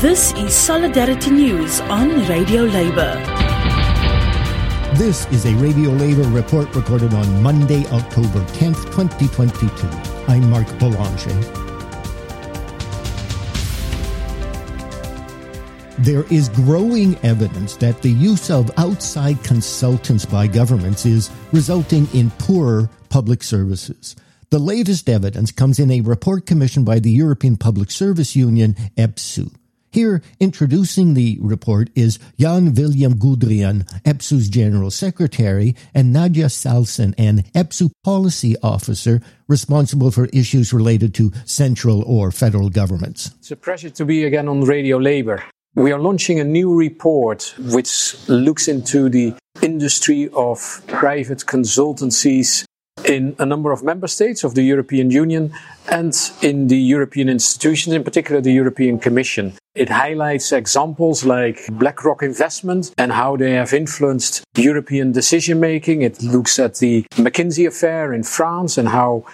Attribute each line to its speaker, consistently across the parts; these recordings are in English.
Speaker 1: This is Solidarity News on Radio Labour.
Speaker 2: This is a Radio Labour report recorded on Monday, October 10th, 2022. I'm Mark Boulanger. There is growing evidence that the use of outside consultants by governments is resulting in poorer public services. The latest evidence comes in a report commissioned by the European Public Service Union, EPSU. Here, introducing the report is Jan Willem Goudriaan, EPSU's General Secretary, and Nadja Salson, an EPSU Policy Officer responsible for issues related to central or federal governments.
Speaker 3: It's a pleasure to be again on Radio Labour. We are launching a new report which looks into the industry of private consultancies in a number of member states of the European Union and in the European institutions, in particular the European Commission. It highlights examples like BlackRock investment and how they have influenced European decision making. It looks at the McKinsey affair in France and how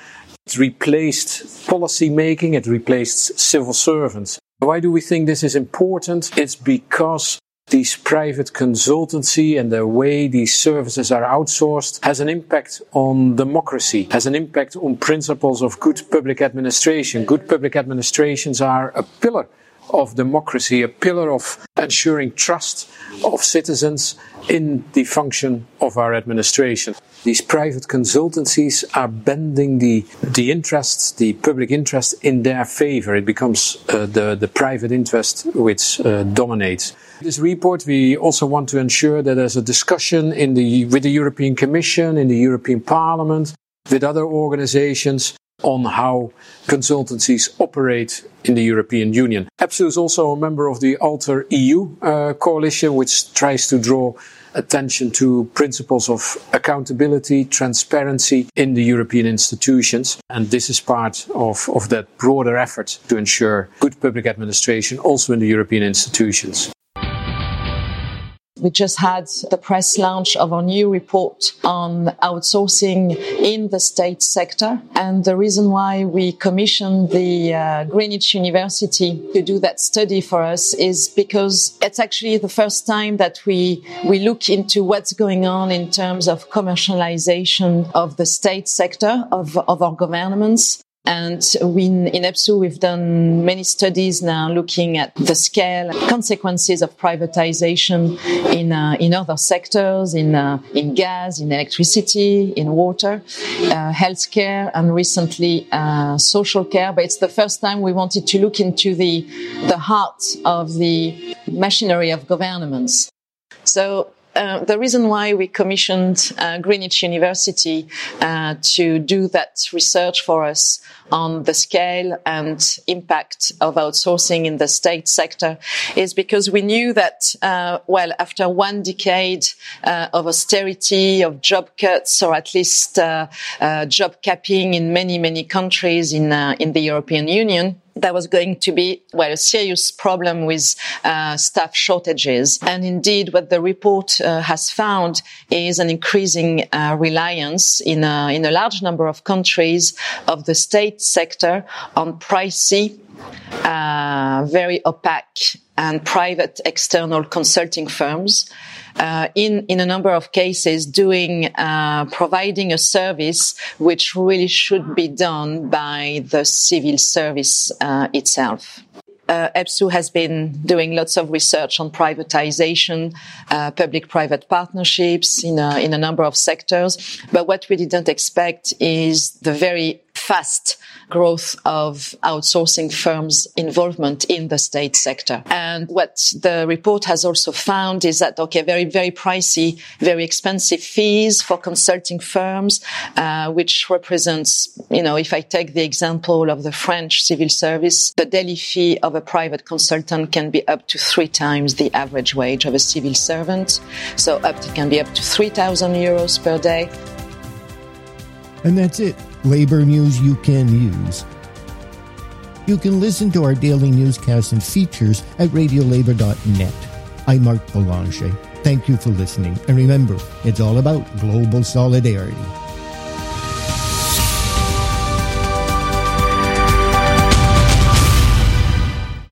Speaker 3: it replaced policy making, it replaced civil servants. Why do we think this is important? It's because these private consultancy and the way these services are outsourced has an impact on democracy, has an impact on principles of good public administration. Good public administrations are a pillar of democracy, a pillar of ensuring trust of citizens in the function of our administration. These private consultancies are bending the, the interests, the public interest in their favor. It becomes uh, the, the private interest which uh, dominates. This report, we also want to ensure that there's a discussion in the, with the European Commission, in the European Parliament, with other organizations on how consultancies operate in the European Union. EPSU is also a member of the Alter EU uh, coalition, which tries to draw attention to principles of accountability, transparency in the European institutions. And this is part of, of that broader effort to ensure good public administration also in the European institutions.
Speaker 4: We just had the press launch of our new report on outsourcing in the state sector. And the reason why we commissioned the uh, Greenwich University to do that study for us is because it's actually the first time that we, we look into what's going on in terms of commercialization of the state sector of, of our governments. And we, in EPSU, we've done many studies now looking at the scale consequences of privatization in, uh, in other sectors, in, uh, in gas, in electricity, in water, uh, healthcare, and recently, uh, social care. But it's the first time we wanted to look into the, the heart of the machinery of governments. So uh, the reason why we commissioned uh, Greenwich University uh, to do that research for us on the scale and impact of outsourcing in the state sector is because we knew that, uh, well, after one decade uh, of austerity, of job cuts, or at least job capping in many, many countries in in the European Union, there was going to be, well, a serious problem with uh, staff shortages. And indeed, what the report uh, has found is an increasing uh, reliance in a, in a large number of countries of the state sector on pricey, uh, very opaque and private external consulting firms uh, in in a number of cases doing uh, providing a service which really should be done by the civil service uh, itself. Uh, EPSU has been doing lots of research on privatization, public-private partnerships in a, in a number of sectors. But what we didn't expect is the very fast growth of outsourcing firms' involvement in the state sector. And what the report has also found is that, okay, very, very pricey, very expensive fees for consulting firms, uh, which represents, you know, if I take the example of the French civil service, the daily fee of a private consultant can be up to three times the average wage of a civil servant. So up to, can be up to 3,000 euros per day.
Speaker 2: And that's it. Labor news you can use. You can listen to our daily newscasts and features at radiolabor.net. I'm Mark Boulanger. Thank you for listening. And remember, it's all about global solidarity.